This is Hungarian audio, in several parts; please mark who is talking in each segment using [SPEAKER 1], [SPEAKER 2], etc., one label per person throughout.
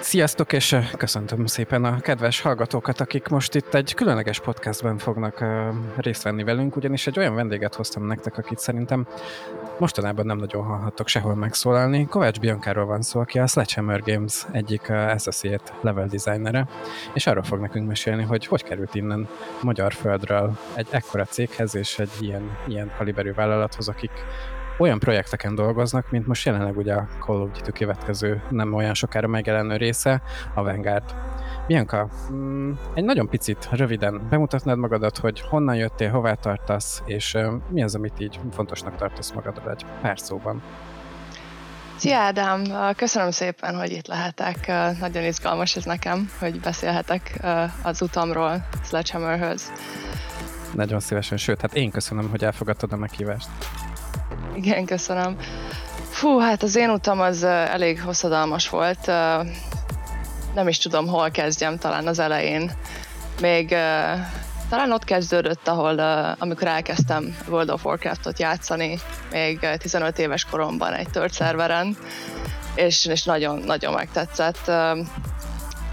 [SPEAKER 1] Sziasztok, és köszöntöm szépen a kedves hallgatókat, akik most itt egy különleges podcastben fognak részt venni velünk, ugyanis egy olyan vendéget hoztam nektek, akit szerintem mostanában nem nagyon hallhattok sehol megszólalni. Kovács Biankáról van szó, aki a Sledgehammer Games egyik associate level designere, és arról fog nekünk mesélni, hogy hogy került innen magyar földről egy ekkora céghez és egy ilyen, ilyen kaliberű vállalathoz, akik olyan projekteken dolgoznak, mint most jelenleg ugye a Call of Duty következő nem olyan sokára megjelenő része, a Vanguard. Bianca, mm, egy nagyon picit, röviden bemutatnád magadat, hogy honnan jöttél, hová tartasz, és mi az, amit így fontosnak tartasz magadra egy pár szóban.
[SPEAKER 2] Szia Ádám, köszönöm szépen, hogy itt lehetek. Nagyon izgalmas ez nekem, hogy beszélhetek az utamról Sledgehammerhöz.
[SPEAKER 1] Nagyon szívesen, sőt, hát én köszönöm, hogy elfogadtad a meghívást.
[SPEAKER 2] Igen, köszönöm. Fú, hát az én utam az elég hosszadalmas volt. Nem is tudom, hol kezdjem, talán az elején. Még talán ott kezdődött, ahol amikor elkezdtem World of Warcraftot játszani, még 15 éves koromban egy tört szerveren, és, és nagyon, nagyon megtetszett.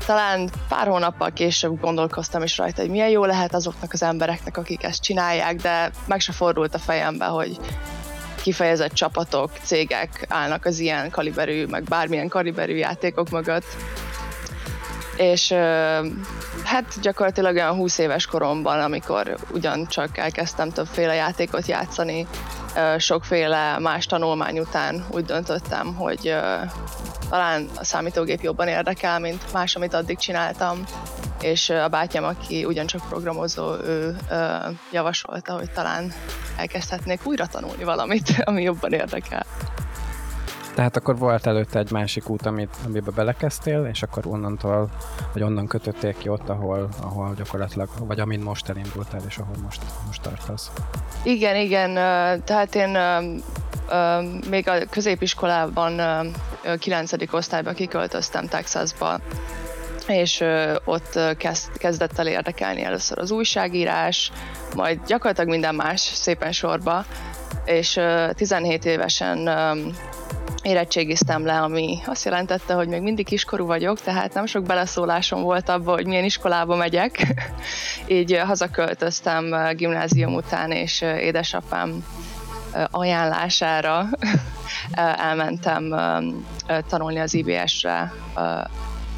[SPEAKER 2] Talán pár hónappal később gondolkoztam is rajta, hogy milyen jó lehet azoknak az embereknek, akik ezt csinálják, de meg se fordult a fejembe, hogy kifejezett csapatok, cégek állnak az ilyen kaliberű, meg bármilyen kaliberű játékok mögött. És hát gyakorlatilag olyan 20 éves koromban, amikor ugyancsak elkezdtem többféle játékot játszani, sokféle más tanulmány után úgy döntöttem, hogy talán a számítógép jobban érdekel, mint más, amit addig csináltam, és a bátyám, aki ugyancsak programozó, ő javasolta, hogy talán elkezdhetnék újra tanulni valamit, ami jobban érdekel.
[SPEAKER 1] Tehát akkor volt előtte egy másik út, amit, amibe belekezdtél, és akkor onnantól, vagy onnan kötötték ki ott, ahol, ahol gyakorlatilag, vagy amin most elindultál, és ahol most, most tartasz.
[SPEAKER 2] Igen, igen. Tehát én még a középiskolában 9. osztályban kiköltöztem Texasba, és ott kezd, kezdett el érdekelni először az újságírás, majd gyakorlatilag minden más szépen sorba, és 17 évesen érettségiztem le, ami azt jelentette, hogy még mindig kiskorú vagyok, tehát nem sok beleszólásom volt abba, hogy milyen iskolába megyek. Így hazaköltöztem gimnázium után, és édesapám ajánlására elmentem tanulni az IBS-re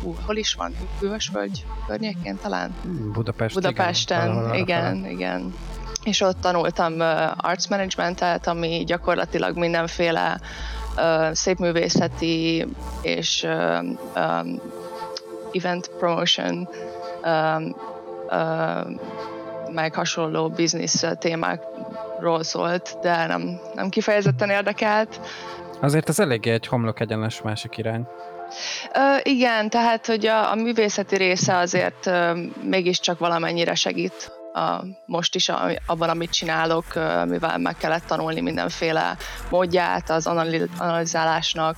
[SPEAKER 2] Hú, hol is van? Hűvösvölgy környékén talán?
[SPEAKER 1] Budapest,
[SPEAKER 2] Budapesten, igen, igen, igen. És ott tanultam uh, arts managementet, ami gyakorlatilag mindenféle uh, szépművészeti és uh, um, event promotion um, uh, meg hasonló biznisz témákról szólt, de nem, nem kifejezetten érdekelt.
[SPEAKER 1] Azért az eléggé egy homlok egyenes másik irány.
[SPEAKER 2] Ö, igen, tehát hogy a, a művészeti része azért ö, mégiscsak valamennyire segít a, most is a, abban, amit csinálok, ö, mivel meg kellett tanulni mindenféle módját az analizálásnak,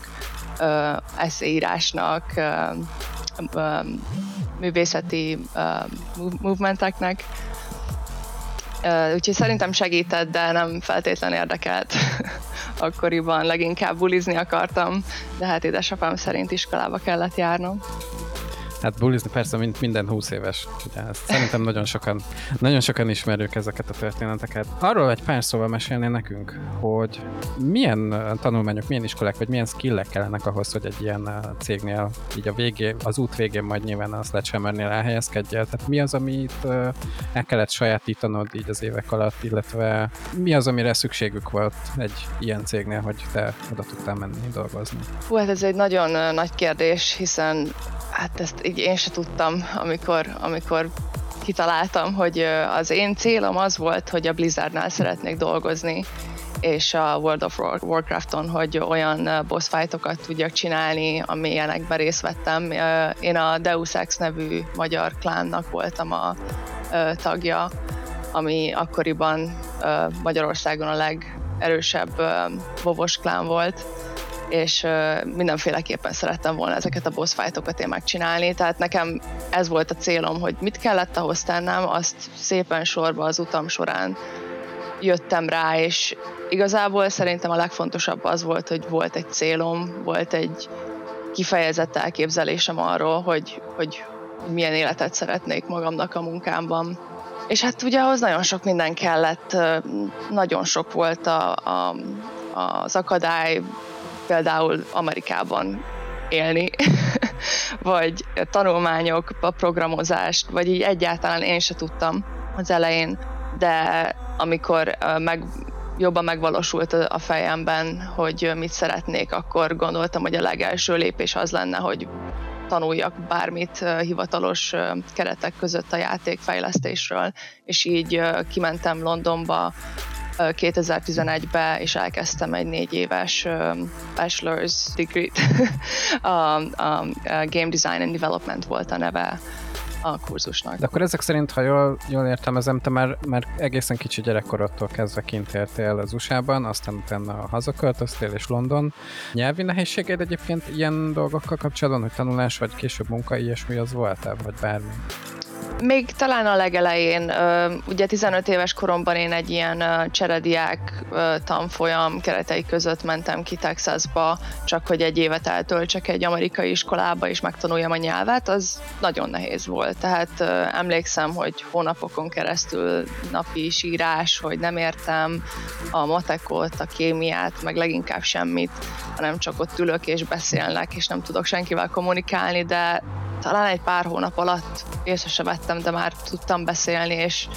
[SPEAKER 2] ö, eszéírásnak, ö, művészeti ö, movementeknek. Úgyhogy szerintem segített, de nem feltétlen érdekelt. akkoriban leginkább bulizni akartam, de hát édesapám szerint iskolába kellett járnom.
[SPEAKER 1] Hát bulizni persze, mint minden 20 éves. Ugye, ezt szerintem nagyon sokan, nagyon sokan ismerjük ezeket a történeteket. Arról egy pár szóval mesélnél nekünk, hogy milyen tanulmányok, milyen iskolák, vagy milyen skillek kellenek ahhoz, hogy egy ilyen cégnél így a végén, az út végén majd nyilván a Sledgehammernél elhelyezkedjél. Tehát mi az, amit el kellett sajátítanod így az évek alatt, illetve mi az, amire szükségük volt egy ilyen cégnél, hogy te oda tudtál menni dolgozni?
[SPEAKER 2] Hú, hát ez egy nagyon nagy kérdés, hiszen hát ezt így én se tudtam, amikor, amikor kitaláltam, hogy az én célom az volt, hogy a Blizzardnál szeretnék dolgozni, és a World of Warcrafton, hogy olyan boss fightokat tudjak csinálni, amilyenekben részt vettem. Én a Deus Ex nevű magyar klánnak voltam a tagja, ami akkoriban Magyarországon a legerősebb vovos klán volt, és mindenféleképpen szerettem volna ezeket a boss fightokat én megcsinálni, tehát nekem ez volt a célom, hogy mit kellett ahhoz tennem, azt szépen sorba az utam során jöttem rá, és igazából szerintem a legfontosabb az volt, hogy volt egy célom, volt egy kifejezett elképzelésem arról, hogy, hogy milyen életet szeretnék magamnak a munkámban. És hát ugye ahhoz nagyon sok minden kellett, nagyon sok volt a, a, az akadály, például Amerikában élni, vagy tanulmányok, a programozást, vagy így egyáltalán én se tudtam az elején, de amikor meg, jobban megvalósult a fejemben, hogy mit szeretnék, akkor gondoltam, hogy a legelső lépés az lenne, hogy tanuljak bármit hivatalos keretek között a játékfejlesztésről, és így kimentem Londonba 2011-be, és elkezdtem egy négy éves bachelor's degree a, a, Game Design and Development volt a neve a kurzusnak.
[SPEAKER 1] De akkor ezek szerint, ha jól, jól értelmezem, te már, már egészen kicsi gyerekkorodtól kezdve kint éltél az USA-ban, aztán utána hazaköltöztél és London. Nyelvi nehézséged egyébként ilyen dolgokkal kapcsolatban, hogy tanulás vagy később munka, ilyesmi az volt-e, vagy bármi?
[SPEAKER 2] Még talán a legelején, ugye 15 éves koromban én egy ilyen cserediák tanfolyam keretei között mentem ki Texasba, csak hogy egy évet eltöltsek egy amerikai iskolába és megtanuljam a nyelvet, az nagyon nehéz volt. Tehát emlékszem, hogy hónapokon keresztül napi sírás, hogy nem értem a matekot, a kémiát, meg leginkább semmit, hanem csak ott ülök és beszélnek, és nem tudok senkivel kommunikálni, de talán egy pár hónap alatt észre sem vettem, de már tudtam beszélni, és,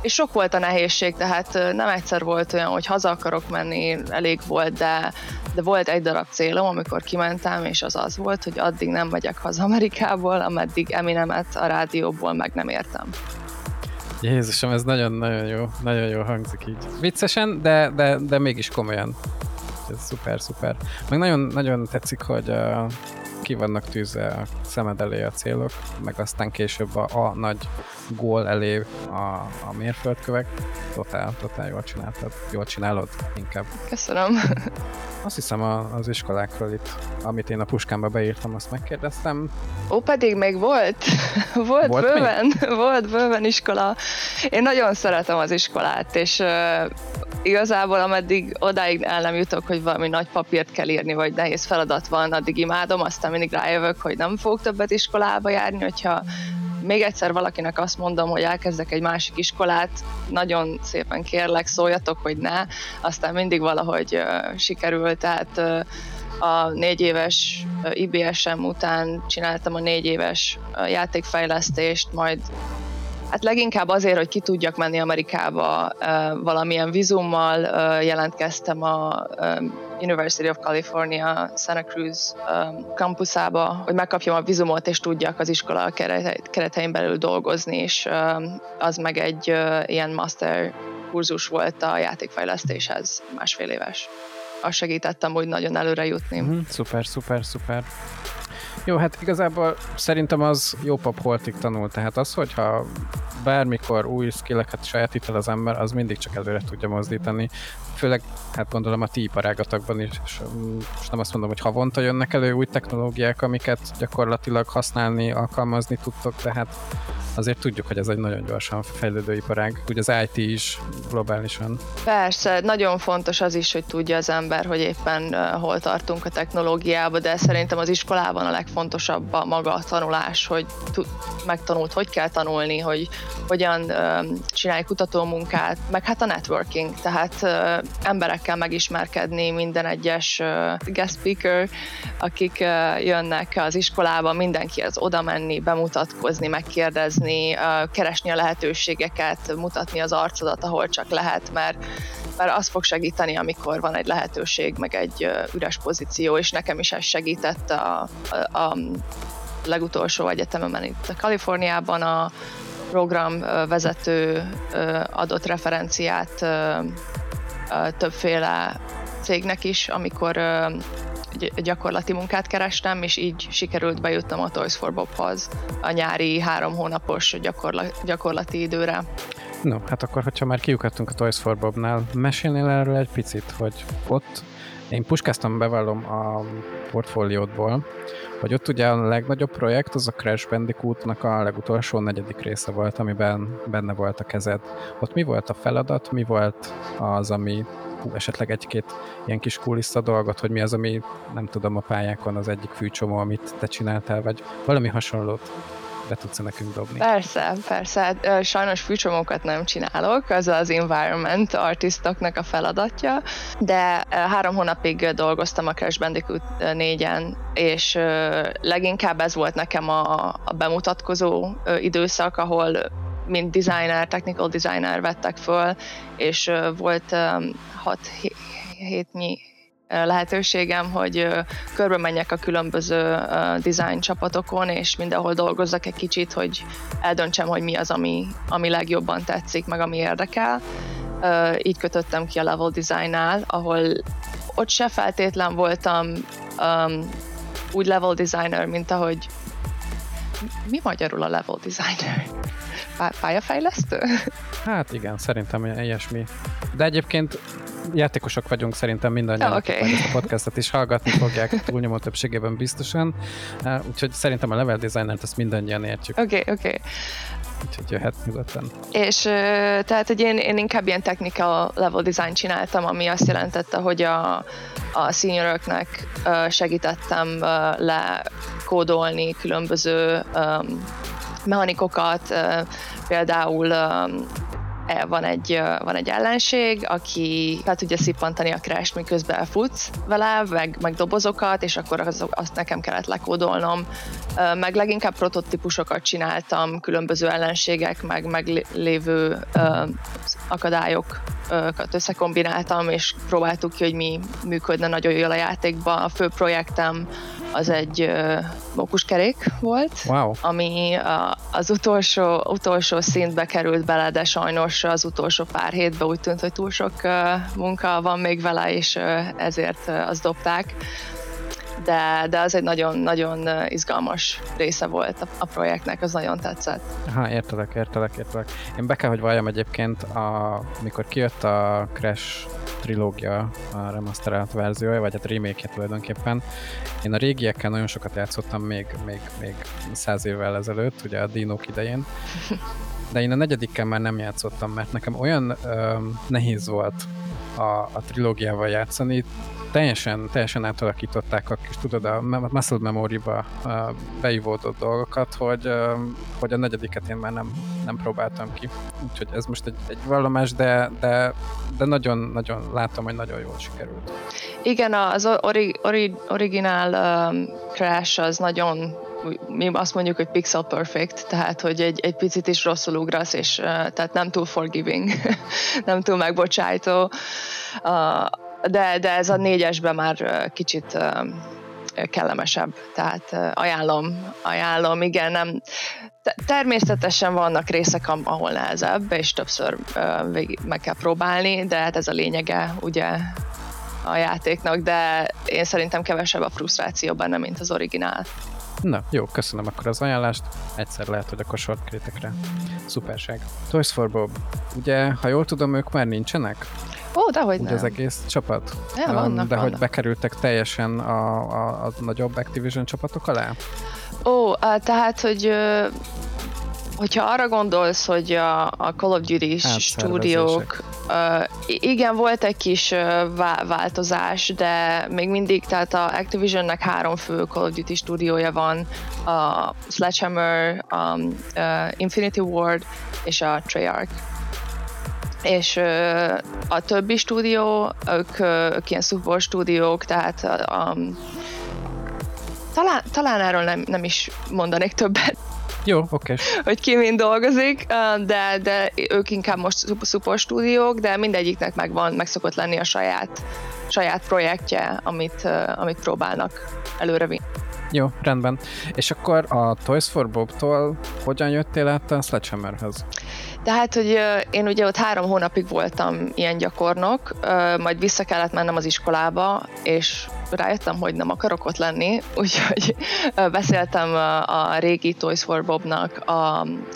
[SPEAKER 2] és sok volt a nehézség, tehát nem egyszer volt olyan, hogy haza akarok menni, elég volt, de, de volt egy darab célom, amikor kimentem, és az az volt, hogy addig nem megyek haza Amerikából, ameddig Eminemet a rádióból meg nem értem.
[SPEAKER 1] Jézusom, ez nagyon-nagyon jó, nagyon jó hangzik így. Viccesen, de, de, de mégis komolyan. Ez szuper, szuper. Meg nagyon, nagyon tetszik, hogy uh, ki vannak tűzve a szemed elé a célok, meg aztán később a, a nagy gól elé a, a mérföldkövek. Totál, totál jól csináltad. Jól csinálod inkább.
[SPEAKER 2] Köszönöm.
[SPEAKER 1] Azt hiszem a, az iskolákról itt, amit én a puskámba beírtam, azt megkérdeztem.
[SPEAKER 2] Ó, pedig még volt. volt, volt bőven, még? volt bőven iskola. Én nagyon szeretem az iskolát, és igazából ameddig odáig el nem jutok, hogy valami nagy papírt kell írni, vagy nehéz feladat van, addig imádom, aztán mindig rájövök, hogy nem fogok többet iskolába járni, hogyha még egyszer valakinek azt mondom, hogy elkezdek egy másik iskolát, nagyon szépen kérlek, szóljatok, hogy ne, aztán mindig valahogy uh, sikerült, tehát uh, a négy éves IBSM után csináltam a négy éves játékfejlesztést, majd Hát leginkább azért, hogy ki tudjak menni Amerikába, valamilyen vizummal jelentkeztem a University of California Santa Cruz kampuszába, hogy megkapjam a vizumot, és tudjak az iskola keretein belül dolgozni, és az meg egy ilyen master kurzus volt a játékfejlesztéshez, másfél éves. Azt segítettem úgy nagyon előre jutni.
[SPEAKER 1] Mm, szuper, szuper, szuper. Jó, hát igazából szerintem az jó pap holtig tanul, tehát az, hogyha bármikor új skilleket sajátít el az ember, az mindig csak előre tudja mozdítani. Főleg, hát gondolom a ti iparágatokban is, és nem azt mondom, hogy havonta jönnek elő új technológiák, amiket gyakorlatilag használni, alkalmazni tudtok, de hát azért tudjuk, hogy ez egy nagyon gyorsan fejlődő iparág. Ugye az IT is globálisan.
[SPEAKER 2] Persze, nagyon fontos az is, hogy tudja az ember, hogy éppen hol tartunk a technológiába, de szerintem az iskolában a legfontosabb a maga a tanulás, hogy megtanult, hogy kell tanulni, hogy hogyan csinálj kutatómunkát, meg hát a networking, tehát emberekkel megismerkedni, minden egyes guest speaker, akik jönnek az iskolába, mindenki az oda menni, bemutatkozni, megkérdezni, keresni a lehetőségeket, mutatni az arcodat, ahol csak lehet, mert, mert az fog segíteni, amikor van egy lehetőség, meg egy üres pozíció, és nekem is ez segített a, a, a legutolsó egyetememen itt a Kaliforniában a program vezető adott referenciát többféle cégnek is, amikor gyakorlati munkát kerestem, és így sikerült bejutnom a Toys for Bobhoz a nyári három hónapos gyakorla- gyakorlati időre.
[SPEAKER 1] No, hát akkor, hogyha már kiukadtunk a Toys for Bobnál, mesélnél erről egy picit, hogy ott én puskáztam, bevallom a portfóliódból, hogy ott ugye a legnagyobb projekt az a Crash Bandicoot-nak a legutolsó negyedik része volt, amiben benne volt a kezed. Ott mi volt a feladat, mi volt az, ami hú, esetleg egy-két ilyen kis kulissza dolgot, hogy mi az, ami nem tudom a pályákon az egyik fűcsomó, amit te csináltál, vagy valami hasonlót be tudsz nekünk dobni?
[SPEAKER 2] Persze, persze. Sajnos fűcsomókat nem csinálok, az az environment artistoknak a feladatja, de három hónapig dolgoztam a Crash Bandicoot 4-en, és leginkább ez volt nekem a, bemutatkozó időszak, ahol mint designer, technical designer vettek föl, és volt 6 hétnyi lehetőségem, hogy körbe menjek a különböző design csapatokon, és mindenhol dolgozzak egy kicsit, hogy eldöntsem, hogy mi az, ami, ami legjobban tetszik, meg ami érdekel. Így kötöttem ki a level designnál, ahol ott se feltétlen voltam um, úgy level designer, mint ahogy mi magyarul a level designer? Pályafejlesztő?
[SPEAKER 1] Hát igen, szerintem ilyesmi. De egyébként játékosok vagyunk, szerintem mindannyian, oh, okay. ezt a podcastot is hallgatni fogják túlnyomó többségében biztosan. Úgyhogy szerintem a level designert ezt mindannyian értjük.
[SPEAKER 2] Oké, okay, oké. Okay.
[SPEAKER 1] Úgyhogy jöhet nyugodtan.
[SPEAKER 2] És tehát, hogy én, én inkább ilyen technical level design csináltam, ami azt jelentette, hogy a, a senioroknak segítettem lekódolni különböző mechanikokat, például van egy, van egy ellenség, aki fel tudja szippantani a crash miközben elfutsz vele, meg, meg dobozokat, és akkor az, azt nekem kellett lekódolnom. Meg leginkább prototípusokat csináltam, különböző ellenségek, meg meglévő akadályokat összekombináltam, és próbáltuk ki, hogy mi működne nagyon jól a játékban. A fő projektem az egy mókuskerék volt,
[SPEAKER 1] wow.
[SPEAKER 2] ami az utolsó, utolsó szintbe került bele, de sajnos az utolsó pár hétben úgy tűnt, hogy túl sok munka van még vele, és ezért azt dobták de, de az egy nagyon-nagyon izgalmas része volt a, a projektnek, az nagyon tetszett.
[SPEAKER 1] Ha, értelek, értelek, értelek. Én be kell, hogy valljam egyébként, a, mikor kijött a Crash trilógia, a remasterált verziója, vagy a remake tulajdonképpen, én a régiekkel nagyon sokat játszottam még, még, még száz évvel ezelőtt, ugye a dinók idején, de én a negyedikkel már nem játszottam, mert nekem olyan ö, nehéz volt a, a trilógiával játszani, teljesen, teljesen átalakították a kis, tudod, a muscle memory-ba beivódott dolgokat, hogy, hogy a negyediket én már nem, nem próbáltam ki. Úgyhogy ez most egy, egy vallomás, de, de, de nagyon, nagyon látom, hogy nagyon jól sikerült.
[SPEAKER 2] Igen, az ori, ori, originál um, Crash az nagyon mi azt mondjuk, hogy pixel perfect, tehát hogy egy, egy picit is rosszul ugrasz, és uh, tehát nem túl forgiving, nem túl megbocsájtó. Uh, de, de ez a négyesben már kicsit kellemesebb, tehát ajánlom, ajánlom, igen, nem, természetesen vannak részek, ahol nehezebb, és többször meg kell próbálni, de hát ez a lényege, ugye, a játéknak, de én szerintem kevesebb a frusztráció benne, mint az originál.
[SPEAKER 1] Na, jó, köszönöm akkor az ajánlást. Egyszer lehet, hogy akkor sort krétek Szuperság. Toys for Bob. Ugye, ha jól tudom, ők már nincsenek?
[SPEAKER 2] Ó, dehogy
[SPEAKER 1] nem. az egész csapat?
[SPEAKER 2] Ja, vannak,
[SPEAKER 1] De
[SPEAKER 2] vannak.
[SPEAKER 1] hogy bekerültek teljesen a, a, a nagyobb Activision csapatok alá?
[SPEAKER 2] Ó, tehát, hogy hogyha arra gondolsz, hogy a, a Call of Duty hát, stúdiók, uh, igen, volt egy kis uh, változás, de még mindig, tehát a Activisionnek három fő Call of Duty stúdiója van, a Sledgehammer, a uh, Infinity Ward és a Treyarch és a többi stúdió, ők, ők ilyen support stúdiók, tehát um, talán, talán erről nem, nem is mondanék többet.
[SPEAKER 1] Jó, oké. Okay.
[SPEAKER 2] Hogy ki mind dolgozik, de, de ők inkább most support stúdiók, de mindegyiknek megvan, meg szokott lenni a saját, saját projektje, amit, amit próbálnak előrevinni.
[SPEAKER 1] Jó, rendben. És akkor a Toys for Bob-tól hogyan jöttél át a Sledgehammerhez?
[SPEAKER 2] Tehát, hogy én ugye ott három hónapig voltam ilyen gyakornok, majd vissza kellett mennem az iskolába, és rájöttem, hogy nem akarok ott lenni, úgyhogy beszéltem a régi Toys for Bobnak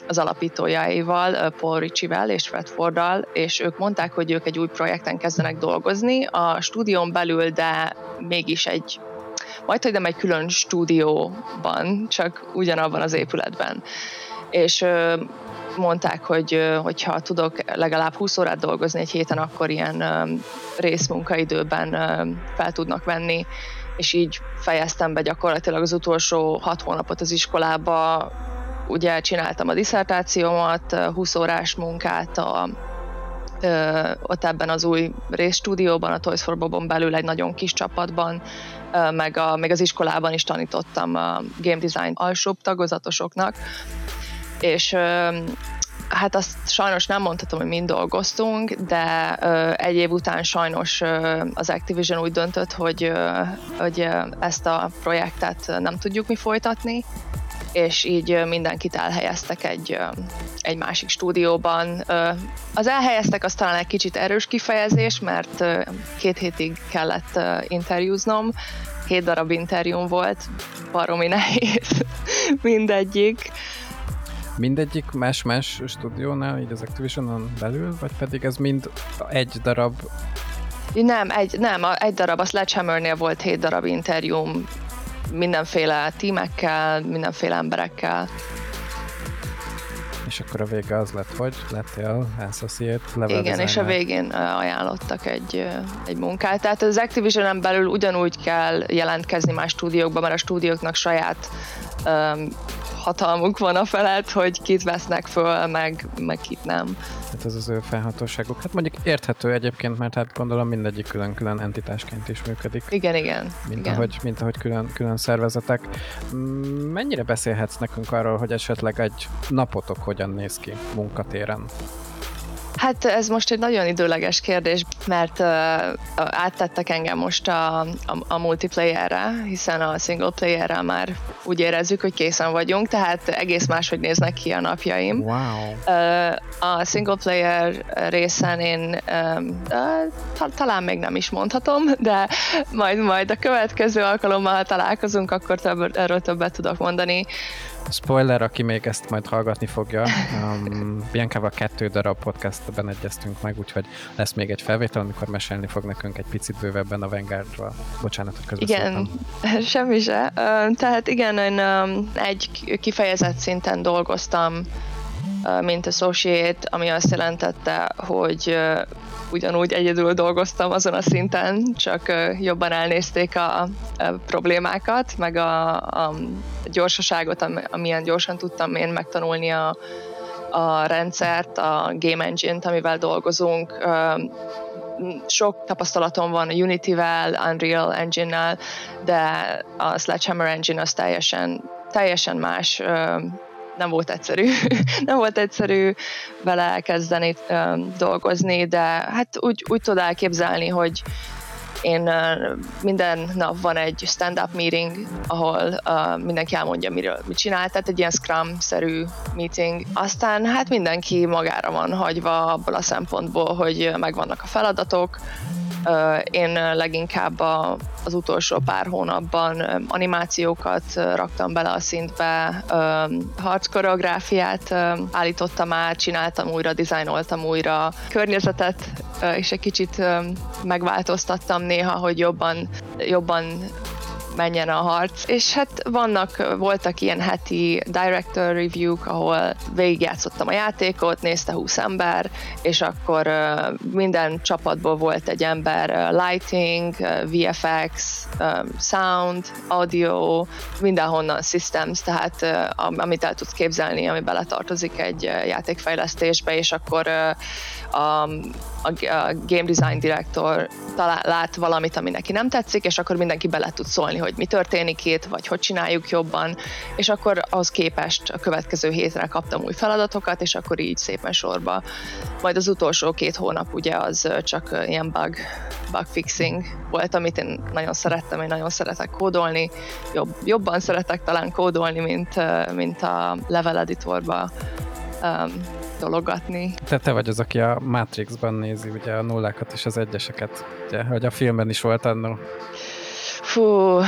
[SPEAKER 2] az alapítójaival, Paul Ritchie-vel és Fred Forddal, és ők mondták, hogy ők egy új projekten kezdenek dolgozni, a stúdión belül, de mégis egy majd hogy nem egy külön stúdióban, csak ugyanabban az épületben. És mondták, hogy hogyha tudok legalább 20 órát dolgozni egy héten, akkor ilyen részmunkaidőben fel tudnak venni, és így fejeztem be gyakorlatilag az utolsó hat hónapot az iskolába, ugye csináltam a diszertációmat, 20 órás munkát a, ö, ott ebben az új részstúdióban, a Toys for Bobon belül egy nagyon kis csapatban, ö, meg, a, meg az iskolában is tanítottam a game design alsóbb tagozatosoknak, és ö, hát azt sajnos nem mondhatom, hogy mind dolgoztunk, de ö, egy év után sajnos ö, az Activision úgy döntött, hogy, ö, hogy ezt a projektet nem tudjuk mi folytatni, és így mindenkit elhelyeztek egy, egy másik stúdióban. Az elhelyeztek az talán egy kicsit erős kifejezés, mert két hétig kellett interjúznom, hét darab interjúm volt, baromi nehéz mindegyik.
[SPEAKER 1] Mindegyik más-más stúdiónál, így az Activision-on belül, vagy pedig ez mind egy darab
[SPEAKER 2] nem, egy, nem, egy darab, a Sledgehammernél volt hét darab interjúm, mindenféle tímekkel, mindenféle emberekkel.
[SPEAKER 1] És akkor a vége az lett, hogy lettél associate level
[SPEAKER 2] Igen,
[SPEAKER 1] designer.
[SPEAKER 2] és a végén ajánlottak egy, egy munkát. Tehát az Activision-en belül ugyanúgy kell jelentkezni más stúdiókba, mert a stúdióknak saját um, hatalmuk van a felett, hogy kit vesznek föl, meg, meg kit nem.
[SPEAKER 1] Hát ez az ő felhatóságuk. Hát mondjuk érthető egyébként, mert hát gondolom mindegyik külön-külön entitásként is működik.
[SPEAKER 2] Igen, igen.
[SPEAKER 1] Mint,
[SPEAKER 2] igen.
[SPEAKER 1] Ahogy, mint ahogy külön, külön szervezetek. Mennyire beszélhetsz nekünk arról, hogy esetleg egy napotok hogyan néz ki munkatéren?
[SPEAKER 2] Hát ez most egy nagyon időleges kérdés, mert uh, áttettek engem most a, a, a multiplayerre, hiszen a single playerrel már úgy érezzük, hogy készen vagyunk, tehát egész máshogy néznek ki a napjaim.
[SPEAKER 1] Wow.
[SPEAKER 2] Uh, a single player részen én um, uh, talán még nem is mondhatom, de majd majd a következő alkalommal, ha találkozunk, akkor több, erről többet tudok mondani.
[SPEAKER 1] Spoiler, aki még ezt majd hallgatni fogja, um, Biancával kettő darab podcastben egyeztünk meg, úgyhogy lesz még egy felvétel, amikor mesélni fog nekünk egy picit bővebben a Vanguardról. Bocsánat, hogy
[SPEAKER 2] Igen, semmi se. Tehát igen, én egy kifejezett szinten dolgoztam, mint associate, ami azt jelentette, hogy ugyanúgy egyedül dolgoztam azon a szinten, csak jobban elnézték a, problémákat, meg a, a gyorsaságot, amilyen gyorsan tudtam én megtanulni a, a rendszert, a game engine-t, amivel dolgozunk. Sok tapasztalatom van a Unity-vel, Unreal Engine-nel, de a Sledgehammer Engine az teljesen, teljesen más nem volt egyszerű. nem volt egyszerű vele elkezdeni dolgozni, de hát úgy, úgy tud elképzelni, hogy én minden nap van egy stand-up meeting, ahol uh, mindenki elmondja, miről mit csinál, tehát egy ilyen scrum-szerű meeting. Aztán hát mindenki magára van hagyva abból a szempontból, hogy megvannak a feladatok, én leginkább az utolsó pár hónapban animációkat raktam bele a szintbe, harckoreográfiát állítottam át, csináltam újra, dizájnoltam újra, környezetet és egy kicsit megváltoztattam néha, hogy jobban, jobban menjen a harc. És hát vannak, voltak ilyen heti director review-k, ahol végigjátszottam a játékot, nézte 20 ember, és akkor minden csapatból volt egy ember, lighting, VFX, sound, audio, mindenhonnan systems, tehát amit el tudsz képzelni, ami beletartozik egy játékfejlesztésbe, és akkor a, a, a game design director talál, lát valamit, ami neki nem tetszik, és akkor mindenki bele tud szólni, hogy mi történik itt, vagy hogy csináljuk jobban, és akkor ahhoz képest a következő hétre kaptam új feladatokat, és akkor így szépen sorba. Majd az utolsó két hónap ugye az csak ilyen bug, bug fixing volt, amit én nagyon szerettem, én nagyon szeretek kódolni, jobb, jobban szeretek talán kódolni, mint, mint a level editorba um, dologatni.
[SPEAKER 1] Te, te vagy az, aki a Matrixban nézi ugye a nullákat és az egyeseket, ugye, hogy a filmben is volt annó.
[SPEAKER 2] Fú,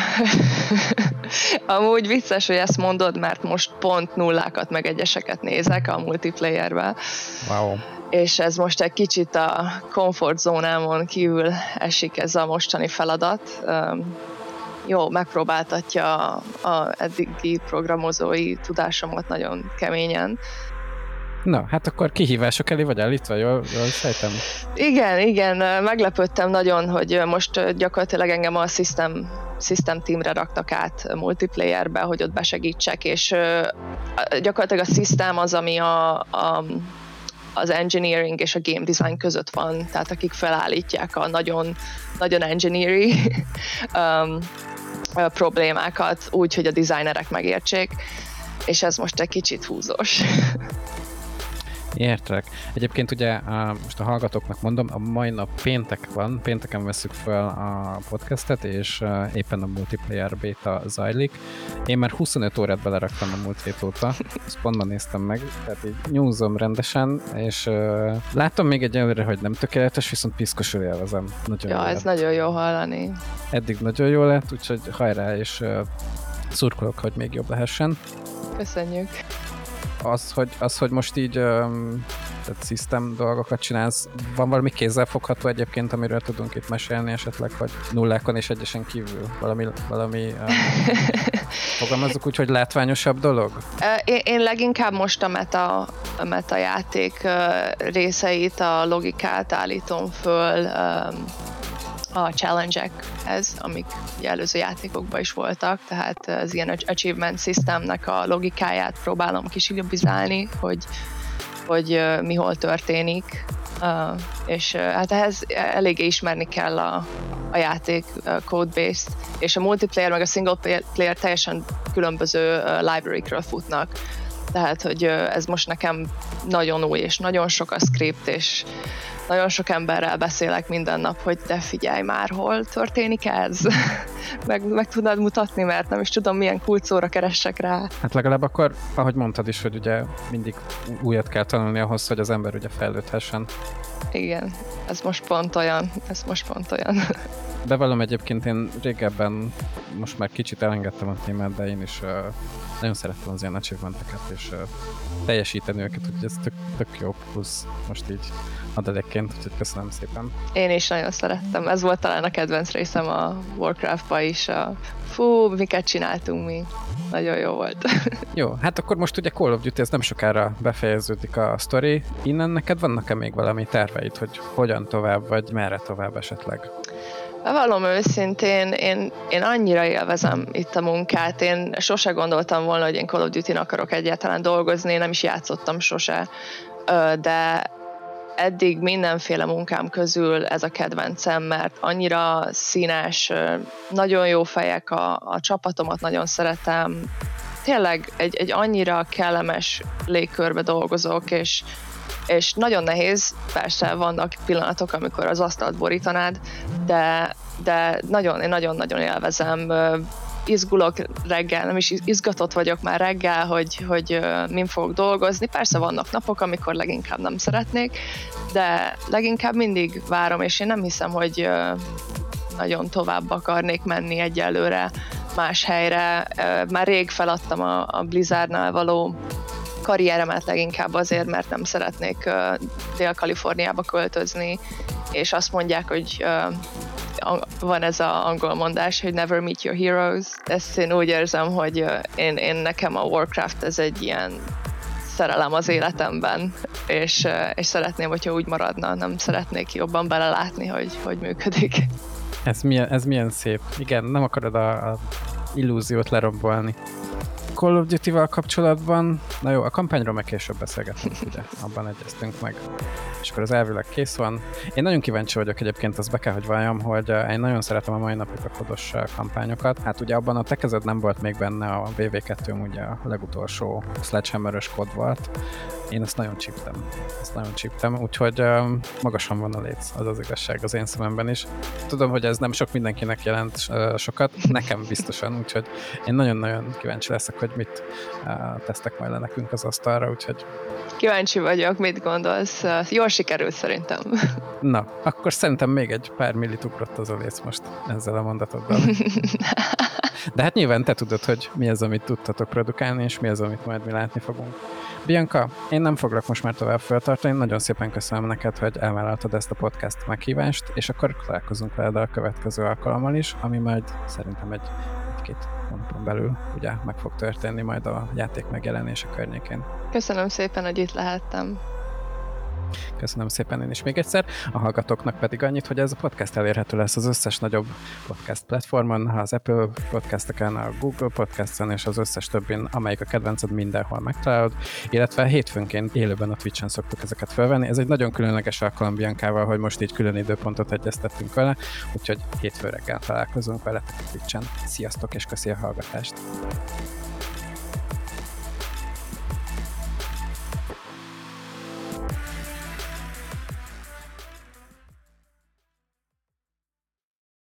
[SPEAKER 2] amúgy vicces, hogy ezt mondod, mert most pont nullákat meg egyeseket nézek a multiplayerbe.
[SPEAKER 1] Wow.
[SPEAKER 2] És ez most egy kicsit a comfort zónámon kívül esik ez a mostani feladat. jó, megpróbáltatja a, a eddigi programozói tudásomat nagyon keményen.
[SPEAKER 1] Na, hát akkor kihívások elé vagy állítva, jól, jól sejtem?
[SPEAKER 2] Igen, igen, meglepődtem nagyon, hogy most gyakorlatilag engem a System, System Teamre raktak át multiplayerbe, hogy ott besegítsek, és gyakorlatilag a System az, ami a, a az engineering és a game design között van, tehát akik felállítják a nagyon, nagyon engineering um, problémákat úgy, hogy a designerek megértsék, és ez most egy kicsit húzós.
[SPEAKER 1] Értek. Egyébként ugye most a hallgatóknak mondom, a mai nap péntek van, pénteken veszük fel a podcastet, és éppen a multiplayer beta zajlik. Én már 25 órát beleraktam a múlt hét óta, ezt pontban néztem meg, tehát így nyúzom rendesen, és uh, látom még egy előre, hogy nem tökéletes, viszont piszkosul élvezem.
[SPEAKER 2] Nagyon ja, ez lett. nagyon jó hallani.
[SPEAKER 1] Eddig nagyon jó lett, úgyhogy hajrá, és uh, szurkolok, hogy még jobb lehessen.
[SPEAKER 2] Köszönjük
[SPEAKER 1] az, hogy, az, hogy most így um, tehát system dolgokat csinálsz, van valami kézzelfogható egyébként, amiről tudunk itt mesélni esetleg, hogy nullákon és egyesen kívül valami, valami um, fogalmazzuk úgy, hogy látványosabb dolog?
[SPEAKER 2] Én, én leginkább most a meta, a meta játék részeit, a logikát állítom föl, um, a challenge-ekhez, amik előző játékokban is voltak, tehát az ilyen achievement systemnek a logikáját próbálom kisilibizálni, hogy, hogy mi hol történik, és hát ehhez eléggé ismerni kell a, a játék codebase-t, és a multiplayer meg a single player teljesen különböző library-kről futnak. Tehát, hogy ez most nekem nagyon új, és nagyon sok a script, és nagyon sok emberrel beszélek minden nap, hogy de figyelj már, hol történik ez? meg, meg tudnád mutatni, mert nem is tudom, milyen kulcóra keressek rá.
[SPEAKER 1] Hát legalább akkor, ahogy mondtad is, hogy ugye mindig újat kell tanulni ahhoz, hogy az ember ugye fejlődhessen.
[SPEAKER 2] Igen, ez most pont olyan, ez most pont olyan.
[SPEAKER 1] Bevallom egyébként én régebben, most már kicsit elengedtem a témát, de én is uh, nagyon szerettem az ilyen achievementeket, és uh, teljesíteni őket, hogy ez tök, tök jó, plusz most így adalékként, úgyhogy köszönöm szépen.
[SPEAKER 2] Én is nagyon szerettem, ez volt talán a kedvenc részem a Warcraft-ba is, a fú, miket csináltunk mi. Nagyon jó volt.
[SPEAKER 1] jó, hát akkor most ugye Call of Duty, ez nem sokára befejeződik a story. Innen neked vannak-e még valami terveid, hogy hogyan tovább, vagy merre tovább esetleg?
[SPEAKER 2] Bevallom őszintén, én, én annyira élvezem itt a munkát. Én sose gondoltam volna, hogy én Call of Duty-n akarok egyáltalán dolgozni, nem is játszottam sose, de eddig mindenféle munkám közül ez a kedvencem, mert annyira színes, nagyon jó fejek, a, a csapatomat nagyon szeretem, tényleg egy, egy annyira kellemes légkörbe dolgozok, és, és nagyon nehéz, persze vannak pillanatok, amikor az asztalt borítanád, de, de nagyon, én nagyon-nagyon élvezem izgulok reggel, nem is izgatott vagyok már reggel, hogy, hogy min fogok dolgozni. Persze vannak napok, amikor leginkább nem szeretnék, de leginkább mindig várom, és én nem hiszem, hogy nagyon tovább akarnék menni egyelőre más helyre. Már rég feladtam a, a Blizzardnál való karrieremet leginkább azért, mert nem szeretnék Dél-Kaliforniába költözni, és azt mondják, hogy van ez az angol mondás, hogy never meet your heroes. Ezt én úgy érzem, hogy én, én nekem a Warcraft ez egy ilyen szerelem az életemben, és, és szeretném, hogyha úgy maradna, nem szeretnék jobban belelátni, hogy hogy működik.
[SPEAKER 1] Ez milyen, ez milyen szép. Igen, nem akarod a, a illúziót lerombolni. Call of Duty-val kapcsolatban, na jó, a kampányról meg később beszélgetünk, ugye, abban egyeztünk meg. És akkor az elvileg kész van. Én nagyon kíváncsi vagyok egyébként, azt be kell, hogy valljam, hogy eh, én nagyon szeretem a mai napig a kodos eh, kampányokat. Hát ugye abban a tekezet nem volt még benne a VV2, ugye a legutolsó Sledgehammer-ös kod volt. Én ezt nagyon csíptem. Ezt nagyon csíptem, úgyhogy magasan van a léc, az az igazság az én szememben is. Tudom, hogy ez nem sok mindenkinek jelent sokat, nekem biztosan, úgyhogy én nagyon-nagyon kíváncsi leszek, hogy mit tesztek majd le nekünk az asztalra, úgyhogy...
[SPEAKER 2] Kíváncsi vagyok, mit gondolsz. Jól sikerült szerintem.
[SPEAKER 1] Na, akkor szerintem még egy pár millit ugrott az a léc most ezzel a mondatoddal. De hát nyilván te tudod, hogy mi az, amit tudtatok produkálni, és mi az, amit majd mi látni fogunk. Bianca, én nem foglak most már tovább feltartani, nagyon szépen köszönöm neked, hogy elvállaltad ezt a podcast meghívást, és akkor találkozunk veled a következő alkalommal is, ami majd szerintem egy, egy-két hónapon belül ugye meg fog történni majd a játék megjelenése környékén.
[SPEAKER 2] Köszönöm szépen, hogy itt lehettem.
[SPEAKER 1] Köszönöm szépen én is még egyszer. A hallgatóknak pedig annyit, hogy ez a podcast elérhető lesz az összes nagyobb podcast platformon, az Apple podcasteken, a Google podcasten és az összes többin, amelyik a kedvenced mindenhol megtalálod, illetve hétfőnként élőben a Twitch-en szoktuk ezeket felvenni. Ez egy nagyon különleges alkalom Biancával, hogy most így külön időpontot egyeztettünk vele, úgyhogy hétfő reggel találkozunk vele a Twitch-en. Sziasztok és köszi a hallgatást!